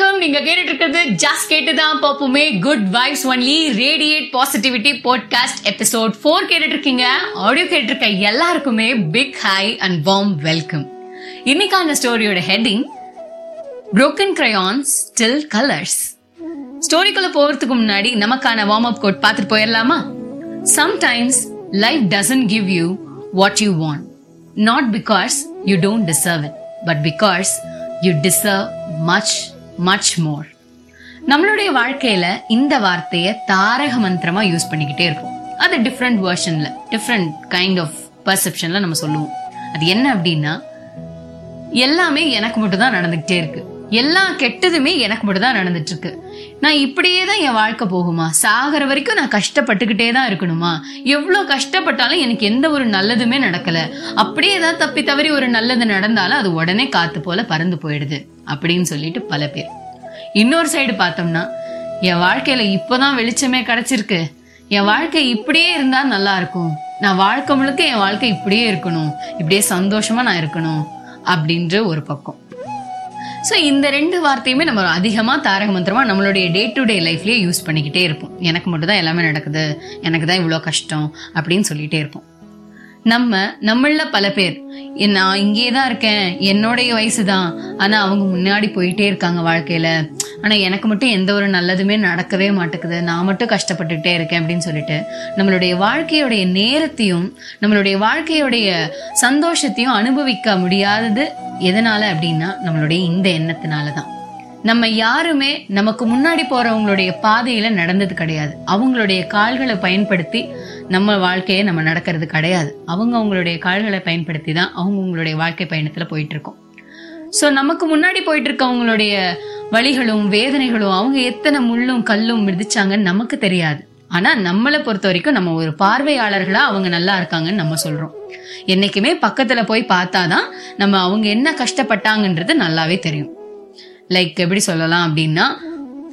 வணக்கம். நீங்க கேட்டுட்டு இருக்கிறது ஜஸ்ட் கேட்டுதான் பாப்புமே good vibes only radiate positivity podcast episode four கேட்டுட்டு இருக்கீங்க ஆடியோ கேட்டு இருக்க எல்லாருக்குமே big hi and warm welcome இன்னைக்கான ஸ்டோரியோட heading broken crayons still colours ஸ்டோரிக்குள்ள போறதுக்கு முன்னாடி நமக்கான வார்ம் அப் கோட் பார்த்துட்டு போயிடலாமா? Sometimes life doesn't give you what you want not because you don't deserve it but because you deserve much much more நம்மளுடைய வாழ்க்கையில இந்த வார்த்தையை தாரக மந்திரமா யூஸ் பண்ணிக்கிட்டே இருக்கும் அது டிஃப்ரெண்ட் வேர்ஷன்ல டிஃப்ரெண்ட் கைண்ட் ஆஃப் பர்செப்ஷன்ல நம்ம சொல்லுவோம். அது என்ன அப்படின்னா எல்லாமே எனக்கு மட்டும் தான் நடந்துகிட்டே இருக்கு. எல்லா கெட்டதுமே எனக்கு மட்டும் தான் நடந்துட்டு இருக்கு. நான் இப்படியே தான் என் வாழ்க்கை போகுமா? சாகிற வரைக்கும் நான் கஷ்டப்பட்டுக்கிட்டே தான் இருக்கணுமா? எவ்வளோ கஷ்டப்பட்டாலும் எனக்கு எந்த ஒரு நல்லதுமே நடக்கல. அப்படியே ஏதாவது தப்பி தவறி ஒரு நல்லது நடந்தாலும் அது உடனே காத்து போல பறந்து போயிடுது. அப்படின்னு சொல்லிட்டு பல பேர். இன்னொரு சைடு பார்த்தோம்னா என் வாழ்க்கையில இப்போதான் வெளிச்சமே கிடைச்சிருக்கு. என் வாழ்க்கை இப்படியே இருந்தா நல்லா இருக்கும். நான் வாழ்க்கை முழுக்க என் வாழ்க்கை இப்படியே இருக்கணும். இப்படியே சந்தோஷமா நான் இருக்கணும் அப்படின்ற ஒரு பக்கம். ஸோ இந்த ரெண்டு வார்த்தையுமே நம்ம அதிகமாக தாரக மந்திரமாக நம்மளுடைய டே டு டே லைஃப்லேயே யூஸ் பண்ணிக்கிட்டே இருப்போம். எனக்கு மட்டும் தான் எல்லாமே நடக்குது. எனக்கு தான் இவ்வளோ கஷ்டம் அப்படின்னு சொல்லிகிட்டே இருப்போம். நம்ம நம்மள பல பேர். நான் இங்கே தான் இருக்கேன். என்னுடைய வயசு தான் ஆனா அவங்க முன்னாடி போயிட்டே இருக்காங்க வாழ்க்கையில. ஆனா எனக்கு மட்டும் எந்த ஒரு நல்லதுமே நடக்கவே மாட்டேங்குது. நான் மட்டும் கஷ்டப்பட்டுட்டே இருக்கேன் அப்படின்னு சொல்லிட்டு நம்மளுடைய வாழ்க்கையுடைய நேரத்தையும் நம்மளுடைய வாழ்க்கையுடைய சந்தோஷத்தையும் அனுபவிக்க முடியாதது எதனால அப்படின்னா நம்மளுடைய இந்த எண்ணத்தினால தான் நம்ம யாருமே நமக்கு முன்னாடி போறவங்களுடைய பாதையில நடந்தது கிடையாது. அவங்களுடைய கால்களை பயன்படுத்தி நம்ம வாழ்க்கையை நம்ம நடக்கிறது கிடையாது. அவங்க அவங்களுடைய கால்களை பயன்படுத்தி தான் அவங்க அவங்களுடைய வாழ்க்கை பயணத்துல போயிட்டு இருக்கோம் ஸோ நமக்கு முன்னாடி போயிட்டு இருக்கவங்களுடைய வழிகளும் வேதனைகளும் அவங்க எத்தனை முள்ளும் கல்லும் மிதிச்சாங்கன்னு நமக்கு தெரியாது. ஆனா நம்மளை பொறுத்த வரைக்கும் நம்ம ஒரு பார்வையாளர்களா அவங்க நல்லா இருக்காங்கன்னு நம்ம சொல்றோம். என்னைக்குமே பக்கத்துல போய் பார்த்தாதான் நம்ம அவங்க என்ன கஷ்டப்பட்டாங்கன்றது நல்லாவே தெரியும். லைக் எப்படி சொல்லலாம் அப்படின்னா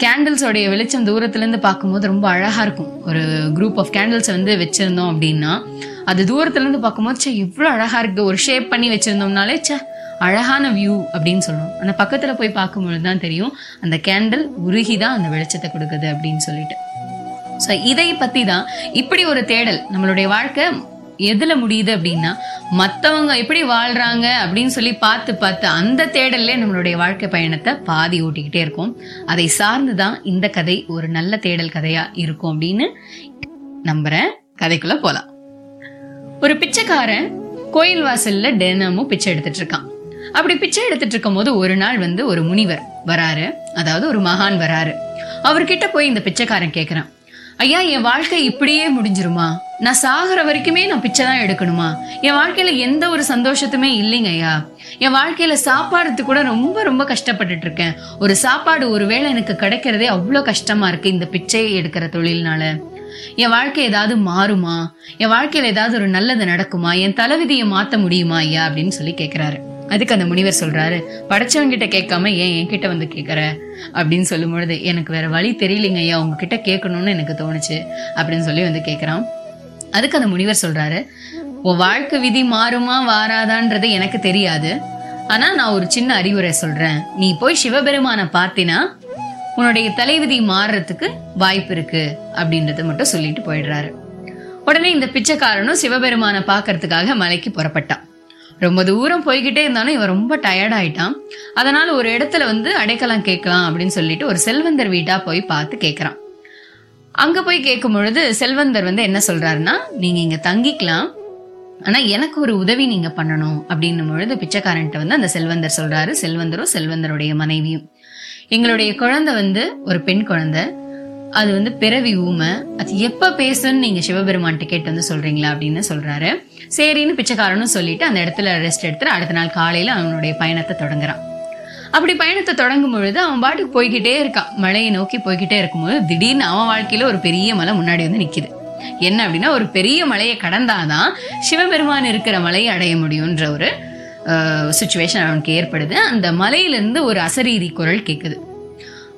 கேண்டில்ஸோடைய வெளிச்சம் தூரத்துலேருந்து பார்க்கும்போது ரொம்ப அழகாக இருக்கும். ஒரு குரூப் ஆஃப் கேண்டில்ஸ் வந்து வச்சிருந்தோம் அப்படின்னா அது தூரத்துலேருந்து பார்க்கும்போது சே இவ்வளோ அழகாக இருக்குது ஒரு ஷேப் பண்ணி வச்சுருந்தோம்னாலே சே அழகான வியூ அப்படின்னு சொல்லுவோம். அந்த பக்கத்தில் போய் பார்க்கும்பொழுது தான் தெரியும் அந்த கேண்டில் உருகி தான் அந்த வெளிச்சத்தை கொடுக்குது அப்படின்னு சொல்லிட்டு. ஸோ இதை பற்றி தான் இப்படி ஒரு தேடல் நம்மளுடைய வாழ்க்கை எதுல முடியுது அப்படின்னா மத்தவங்க எப்படி வாழ்றாங்க அப்படின்னு சொல்லி பார்த்து பார்த்து அந்த தேடல்லே நம்மளுடைய வாழ்க்கை பயணத்தை பாதி ஓட்டிக்கிட்டே இருக்கும். அதை சார்ந்துதான் இந்த கதை ஒரு நல்ல தேடல் கதையா இருக்கும் அப்படின்னு நம்புறேன் கதைக்குள்ள போலாம். ஒரு பிச்சைக்காரன் கோயில் வாசல்ல தினமும் பிச்சை எடுத்துட்டு இருக்கான். அப்படி பிச்சை எடுத்துட்டு இருக்கும் போது ஒரு நாள் வந்து ஒரு முனிவர் வராரு. அதாவது ஒரு மகான் வராரு. அவர்கிட்ட போய் இந்த பிச்சைக்காரன் கேக்குறான். ஐயா என் வாழ்க்கை இப்படியே முடிஞ்சிருமா? நான் சாகுற வரைக்குமே நான் பிச்சை தான் எடுக்கணுமா? என் வாழ்க்கையில எந்த ஒரு சந்தோஷத்துமே இல்லைங்க ஐயா. என் வாழ்க்கையில சாப்பாடுறது கூட ரொம்ப ரொம்ப கஷ்டப்பட்டுட்டு இருக்கேன். ஒரு சாப்பாடு ஒருவேளை எனக்கு கிடைக்கிறதே அவ்வளோ கஷ்டமா இருக்கு இந்த பிச்சையை எடுக்கிற தொழில்னால. என் வாழ்க்கை ஏதாவது மாறுமா? என் வாழ்க்கையில ஏதாவது ஒரு நல்லது நடக்குமா? என் தலைவிதியை மாத்த முடியுமா ஐயா அப்படின்னு சொல்லி கேக்குறாரு. அதுக்கு அந்த முனிவர் சொல்றாரு படைச்சவங்கிட்ட கேட்காம ஏன் என்கிட்ட வந்து கேட்குற அப்படின்னு சொல்லும் பொழுது எனக்கு வேற வழி தெரியலைங்க ஐயா. உங்ககிட்ட கேட்கணும்னு எனக்கு தோணுச்சு. அப்படின்னு சொல்லி வந்து கேட்குறான் அதுக்கு அந்த முனிவர் சொல்றாரு உன் வாழ்க்கை விதி மாறுமா வாராதான்றது எனக்கு தெரியாது. ஆனா நான் ஒரு சின்ன அறிவுரை சொல்றேன். நீ போய் சிவபெருமான பார்த்தினா உன்னுடைய தலைவிதி மாறுறதுக்கு வாய்ப்பு இருக்கு. அப்படின்றத மட்டும் சொல்லிட்டு போயிடுறாரு. உடனே இந்த பிச்சைக்காரனும் சிவபெருமான பாக்குறதுக்காக மலைக்கு புறப்பட்டான். ரொம்ப தூரம் போய்கிட்டே இருந்தாலும் இவன் ரொம்ப டயர்ட் ஆயிட்டான். அதனால ஒரு இடத்துல வந்து அடைக்கலம் கேட்கலாம் அப்படின்னு சொல்லிட்டு ஒரு செல்வந்தர் வீட்டா போய் பார்த்து கேட்கறான் அங்க போய் கேட்கும் பொழுது செல்வந்தர் வந்து என்ன சொல்றாருன்னா நீங்க இங்க தங்கிக்கலாம். ஆனா எனக்கு ஒரு உதவி நீங்க பண்ணணும். அப்படின்னும் பொழுது பிச்சைக்காரன்ட்ட வந்து அந்த செல்வந்தர் சொல்றாரு. செல்வந்தரும் செல்வந்தருடைய மனைவியும். எங்களுடைய குழந்தை வந்து ஒரு பெண் குழந்தை. அது வந்து பிறவி ஊமை. அது எப்ப பேசுன்னு நீங்க சிவபெருமான்ட்ட கேட்டு வந்து சொல்றீங்களா அப்படின்னு சொல்றாரு. சரின்னு பிச்சைக்காரனும் சொல்லிட்டு அந்த இடத்துல ரெஸ்ட் எடுத்துட்டு அடுத்த நாள் காலையில அவனுடைய பயணத்தை தொடங்குறான். அப்படி பயணத்தை தொடங்கும் பொழுது அவன் பாட்டுக்கு போய்கிட்டே இருக்கான். மலையை நோக்கி போய்கிட்டே இருக்கும்போது திடீர்னு அவன் வாழ்க்கையில ஒரு பெரிய மலை முன்னாடி வந்து நிக்குது. என்ன அப்படின்னா ஒரு பெரிய மலையை கடந்தாதான் சிவபெருமான் இருக்கிற மலையை அடைய முடியும்ன்ற ஒரு சுச்சுவேஷன் அவனுக்கு ஏற்படுது. அந்த மலையிலிருந்து ஒரு அசரீதி குரல் கேட்குது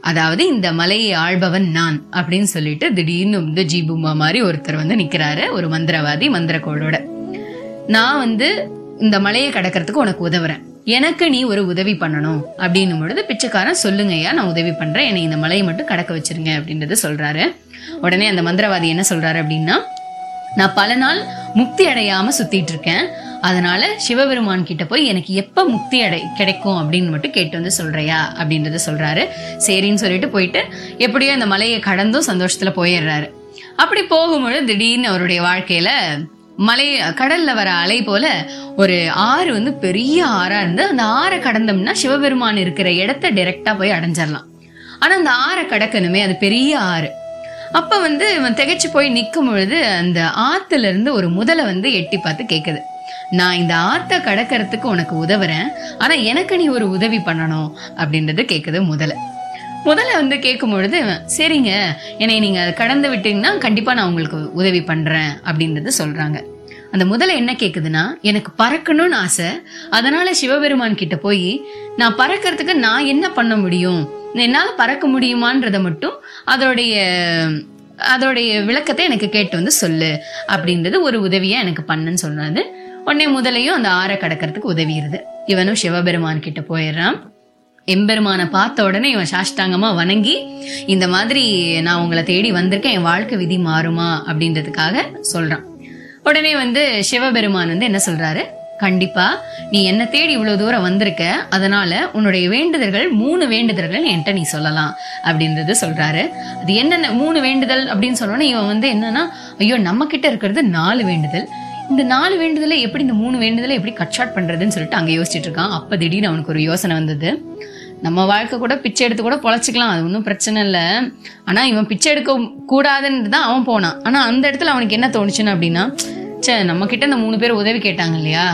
அதாவது இந்த மலையை ஆள்பவன் நான் அப்படின்னு சொல்லிட்டு திடீர்னு வந்து ஜீபுமா மாதிரி ஒருத்தர் வந்து நிக்கிறாரு ஒரு மந்திரவாதி மந்திரக்கோளோட. நான் வந்து இந்த மலையை கடக்கிறதுக்கு உனக்கு உதவுறேன். எனக்கு நீ ஒரு உதவி பண்ணணும். அப்படின்னும் பொழுது பிச்சைக்காரன் சொல்லுங்கய்யா நான் உதவி பண்றேன். என்னை இந்த மலையை மட்டும் கடக்க வச்சிருங்க அப்படின்றத சொல்றாரு. உடனே அந்த மந்திரவாதி என்ன சொல்றாரு அப்படின்னா நான் பல நாள் முக்தி அடையாம சுத்திட்டு இருக்கேன் அதனால சிவபெருமான் கிட்ட போய் எனக்கு எப்ப முக்தி அடை கிடைக்கும்? அப்படின்னு மட்டும் கேட்டு வந்து சொல்றியா அப்படின்றத சொல்றாரு. சரின்னு சொல்லிட்டு போயிட்டு எப்படியோ அந்த மலையை கடந்தும் சந்தோஷத்துல போயிடுறாரு. அப்படி போகும்பொழுது திடீர்னு அவருடைய வாழ்க்கையில மலை கடல்ல வர அலை போல ஒரு ஆறு வந்து பெரிய ஆறா இருந்து அந்த ஆறை கடந்தோம்னா சிவபெருமான் இருக்கிற இடத்த டைரக்டா போய் அடைஞ்சிடலாம் ஆனா அந்த ஆறை கடக்கணுமே அது பெரிய ஆறு. அப்ப வந்து இவன் திகைச்சு போய் நிற்கும் பொழுது அந்த ஆத்துல இருந்து ஒரு முதலை வந்து எட்டி பார்த்து கேக்குது. நான் இந்த ஆத்த கடக்கறதுக்கு உனக்கு உதவுறேன். ஆனா எனக்கு நீ ஒரு உதவி பண்ணணும். அப்படின்றது கேக்குது முதலை. முதல்ல வந்து கேட்கும் பொழுது சரிங்க என்னை நீங்க அதை கடந்து விட்டீங்கன்னா கண்டிப்பா நான் உங்களுக்கு உதவி பண்றேன் அப்படின்றது சொல்றாங்க. அந்த முதல்ல என்ன கேக்குதுன்னா எனக்கு பறக்கணும்னு ஆசை. அதனால சிவபெருமான் கிட்ட போய் நான் பறக்கிறதுக்கு நான் என்ன பண்ண முடியும்? என்னால பறக்க முடியுமான்றத மட்டும் அதோடைய அதோடைய விளக்கத்தை எனக்கு கேட்டு வந்து சொல்லு அப்படின்றது ஒரு உதவியா எனக்கு பண்ணுன்னு சொன்னது உடனே முதலையும் அந்த ஆறை கடக்கிறதுக்கு உதவிடுது. இவனும் சிவபெருமான் கிட்ட போயிடுறான். எம்பெருமானை பார்த்த உடனே இவன் சாஷ்டாங்கமா வணங்கி இந்த மாதிரி நான் உங்களை தேடி வந்திருக்கேன் என் வாழ்க்கை விதி மாறுமா அப்படின்றதுக்காக சொல்றான். உடனே வந்து சிவபெருமான் வந்து என்ன சொல்றாரு? கண்டிப்பா நீ என்ன தேடி இவ்வளவு தூரம் வந்திருக்க அதனால உன்னுடைய வேண்டுதல்கள் மூணு வேண்டுதல்கள் என்கிட்ட நீ சொல்லலாம் அப்படின்றது சொல்றாரு. அது என்னென்ன மூணு வேண்டுதல் அப்படின்னு சொன்னோன்னே இவன் வந்து என்னன்னா ஐயோ நம்ம கிட்ட இருக்கிறது நாலு வேண்டுதல். இந்த நாலு வேண்டுதலை எப்படி இந்த மூணு வேண்டுதலை எப்படி கட் ஷார்ட் பண்றதுன்னு சொல்லிட்டு அங்க யோசிச்சுட்டு இருக்கான். அப்ப திடீர்னு அவனுக்கு ஒரு யோசனை வந்தது. நம்ம வாழ்க்கை கூட பிச்சை எடுத்து கூட பொழைச்சிக்கலாம் அது ஒன்றும் பிரச்சனை இல்லை. ஆனா இவன் பிச்சை எடுக்க கூடாதுன்னு தான் அவன் போனான். ஆனா அந்த இடத்துல அவனுக்கு என்ன தோணுச்சுன்னு அப்படின்னா ச்சே நம்ம கிட்ட இந்த மூணு பேர் உதவி கேட்டாங்க இல்லையா?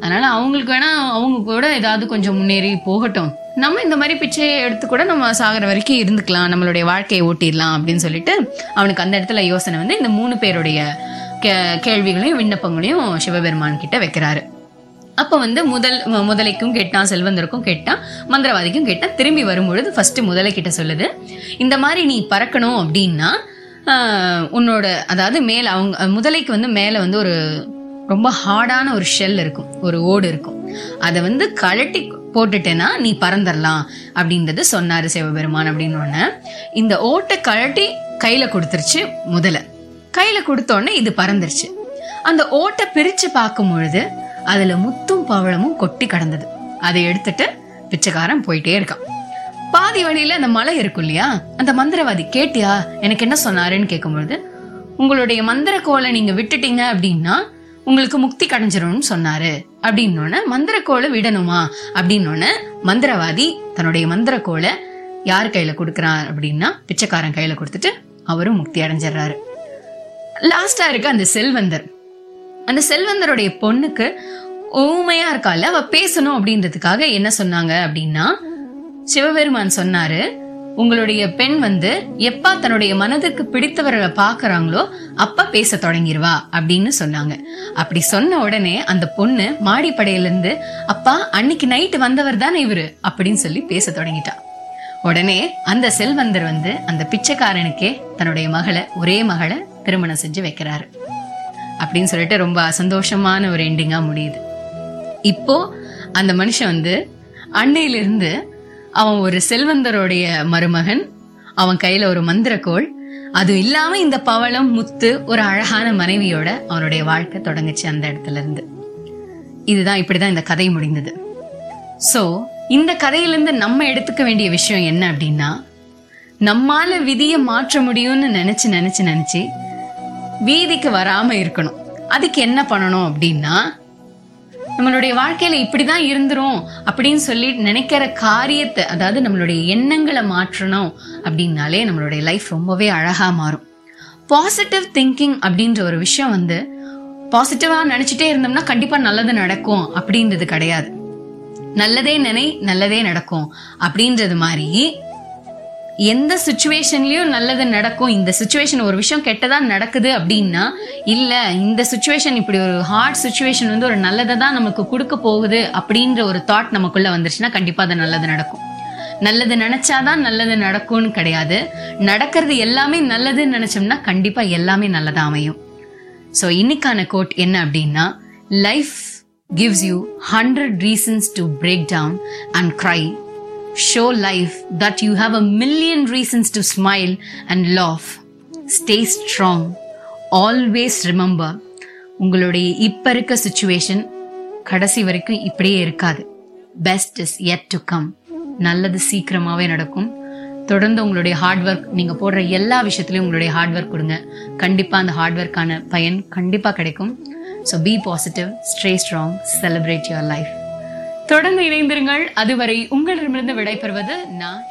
அதனால அவங்களுக்கு வேணா அவங்க கூட ஏதாவது கொஞ்சம் முன்னேறி போகட்டும். நம்ம இந்த மாதிரி பிச்சையை எடுத்து கூட நம்ம சாகிற வரைக்கும் இருந்துக்கலாம். நம்மளுடைய வாழ்க்கையை ஓட்டிடலாம் அப்படின்னு சொல்லிட்டு அவனுக்கு அந்த இடத்துல யோசனை வந்து இந்த மூணு பேருடைய கே- கேள்விகளையும் விண்ணப்பங்களையும் சிவபெருமான் கிட்ட வைக்கிறாரு. அப்போ வந்து முதல் முதலைக்கும் கேட்டான் செல்வந்தருக்கும் கேட்டான் மந்திரவாதிக்கும் கேட்டான் திரும்பி வரும்பொழுது ஃபர்ஸ்ட் முதலை கிட்ட சொல்லுது. இந்த மாதிரி நீ பறக்கணும் அப்படின்னா உன்னோட அதாவது மேலே அவங்க முதலைக்கு வந்து மேலே வந்து ஒரு ரொம்ப ஹார்டான ஒரு ஷெல் இருக்கும் ஒரு ஓடு இருக்கும். அதை வந்து கழட்டி போட்டுட்டேன்னா நீ பறந்துடலாம் அப்படின்றது சொன்னார் சிவபெருமான் அப்படின்னு உடனே இந்த ஓட்டை கழட்டி கையில் கொடுத்துருச்சு முதலை. கையில கொடுத்தோடனே இது பறந்துருச்சு. அந்த ஓட்டை பிரிச்சு பார்க்கும் பொழுது அதுல முத்தும் பவளமும் கொட்டி கடந்தது. அதை எடுத்துட்டு பிச்சைக்காரன் போயிட்டே இருக்கான். பாதி வழியில அந்த மலை இருக்கும் இல்லையா? அந்த மந்திரவாதி கேட்டியா எனக்கு என்ன சொன்னாருன்னு கேட்கும்பொழுது உங்களுடைய மந்திர கோலை நீங்க விட்டுட்டீங்க அப்படின்னா உங்களுக்கு முக்தி கடைஞ்சிரும்னு சொன்னாரு. அப்படின்னோடனே மந்திர கோலை விடணுமா? அப்படின்னோடனே மந்திரவாதி தன்னுடைய மந்திர கோலை யார் கையில கொடுக்கறான் அப்படின்னா பிச்சைக்காரன் கையில கொடுத்துட்டு அவரும் முக்தி அடைஞ்சிடுறாரு. லாஸ்டா இருக்கு அந்த செல்வந்தர். அந்த செல்வந்தருடைய பொண்ணுக்கு ஊமையா இருக்கால அவ பேசணும் அப்படின்றதுக்காக என்ன சொன்னாங்க அப்படின்னா சிவபெருமான் சொன்னாரு உங்களுடைய பெண் வந்து எப்ப தன்னுடைய மனதுக்கு பிடித்தவர்களை பாக்குறாங்களோ அப்ப பேச தொடங்கிருவா அப்படின்னு சொன்னாங்க. அப்படி சொன்ன உடனே அந்த பொண்ணு மாடிப்படையில இருந்து அப்பா அன்னைக்கு நைட்டு வந்தவர் தானே இவரு? அப்படின்னு சொல்லி பேச தொடங்கிட்டா. உடனே அந்த செல்வந்தர் வந்து அந்த பிச்சைக்காரனுக்கே தன்னுடைய மகளை ஒரே மகளை திருமணம் செஞ்சு வைக்கிறாரு. அப்படின்னு சொல்லிட்டு ரொம்ப சந்தோஷமான ஒரு எண்டிங்கா முடியுது. இப்போ அந்த மனுஷன் வந்து அன்னையிலிருந்து அவன் ஒரு செல்வந்தருடைய மருமகன் அவன் கையில ஒரு மந்திரக்கோள் அது இல்லாம இந்த பவளம் முத்து ஒரு அழகான மனைவியோட அவனுடைய வாழ்க்கை தொடங்குச்சு அந்த இடத்துல இருந்து இதுதான் இப்படிதான் இந்த கதை முடிந்தது. சோ இந்த கதையிலிருந்து நம்ம எடுத்துக்க வேண்டிய விஷயம் என்ன அப்படின்னா நம்மால விதியை மாற்ற முடியும்னு நினைச்சு நினைச்சு நினைச்சு வீதிக்கு வராம இருக்கணும். அதுக்கு என்ன பண்ணணும் அப்படின்னா நம்மளுடைய வாழ்க்கையில இப்படிதான் இருந்துரும் அப்படின்னு சொல்லி நினைக்கிற காரியத்தை அதாவது நம்மளுடைய எண்ணங்களை மாற்றணும் அப்படின்னாலே நம்மளுடைய லைஃப் ரொம்பவே அழகா மாறும். பாசிட்டிவ் திங்கிங் அப்படின்ற ஒரு விஷயம் வந்து பாசிட்டிவா நினைச்சிட்டே இருந்தோம்னா கண்டிப்பா நல்லது நடக்கும் அப்படின்றது கிடையாது. நல்லதே நினை நல்லதே நடக்கும் அப்படின்றது மாதிரி எந்த சுச்சுவேஷன்லயும் நல்லது நடக்கும். இந்த சுச்சுவேஷன் ஒரு விஷயம் கெட்டதா நடக்குது அப்படின்னா இல்ல இந்த சுச்சுவேஷன் இப்படி ஒரு ஹார்ட் சுச்சுவேஷன் வந்து ஒரு நல்லதை தான் நமக்கு கொடுக்க போகுது அப்படின்ற ஒரு தாட் நமக்குள்ள வந்துருச்சுன்னா கண்டிப்பா அது நல்லது நடக்கும். நல்லது நினைச்சாதான் நல்லது நடக்கும்னு கிடையாது. நடக்கிறது எல்லாமே நல்லதுன்னு நினைச்சோம்னா கண்டிப்பா எல்லாமே நல்லதா அமையும். ஸோ இன்னைக்கான கோட் என்ன அப்படின்னா life gives you hundred reasons to break down and cry Show life that you have a million reasons to smile and laugh. Stay strong. Always remember உங்களுடைய இப்ப இருக்க சுச்சுவேஷன் கடைசி வரைக்கும் இப்படியே இருக்காது. Best is yet to come நல்லது சீக்கிரமாகவே நடக்கும். தொடர்ந்து உங்களுடைய ஹார்ட் ஒர்க் நீங்கள் போடுற எல்லா விஷயத்துலையும் உங்களுடைய ஹார்ட் ஒர்க் கொடுங்க. கண்டிப்பாக அந்த ஹார்ட் ஒர்க்கான பயன் கண்டிப்பாக கிடைக்கும். So be positive stay strong celebrate your life தொடர்ந்து இணைந்திருங்கள். அதுவரை உங்களிடமிருந்து விடைபெறுவது நான்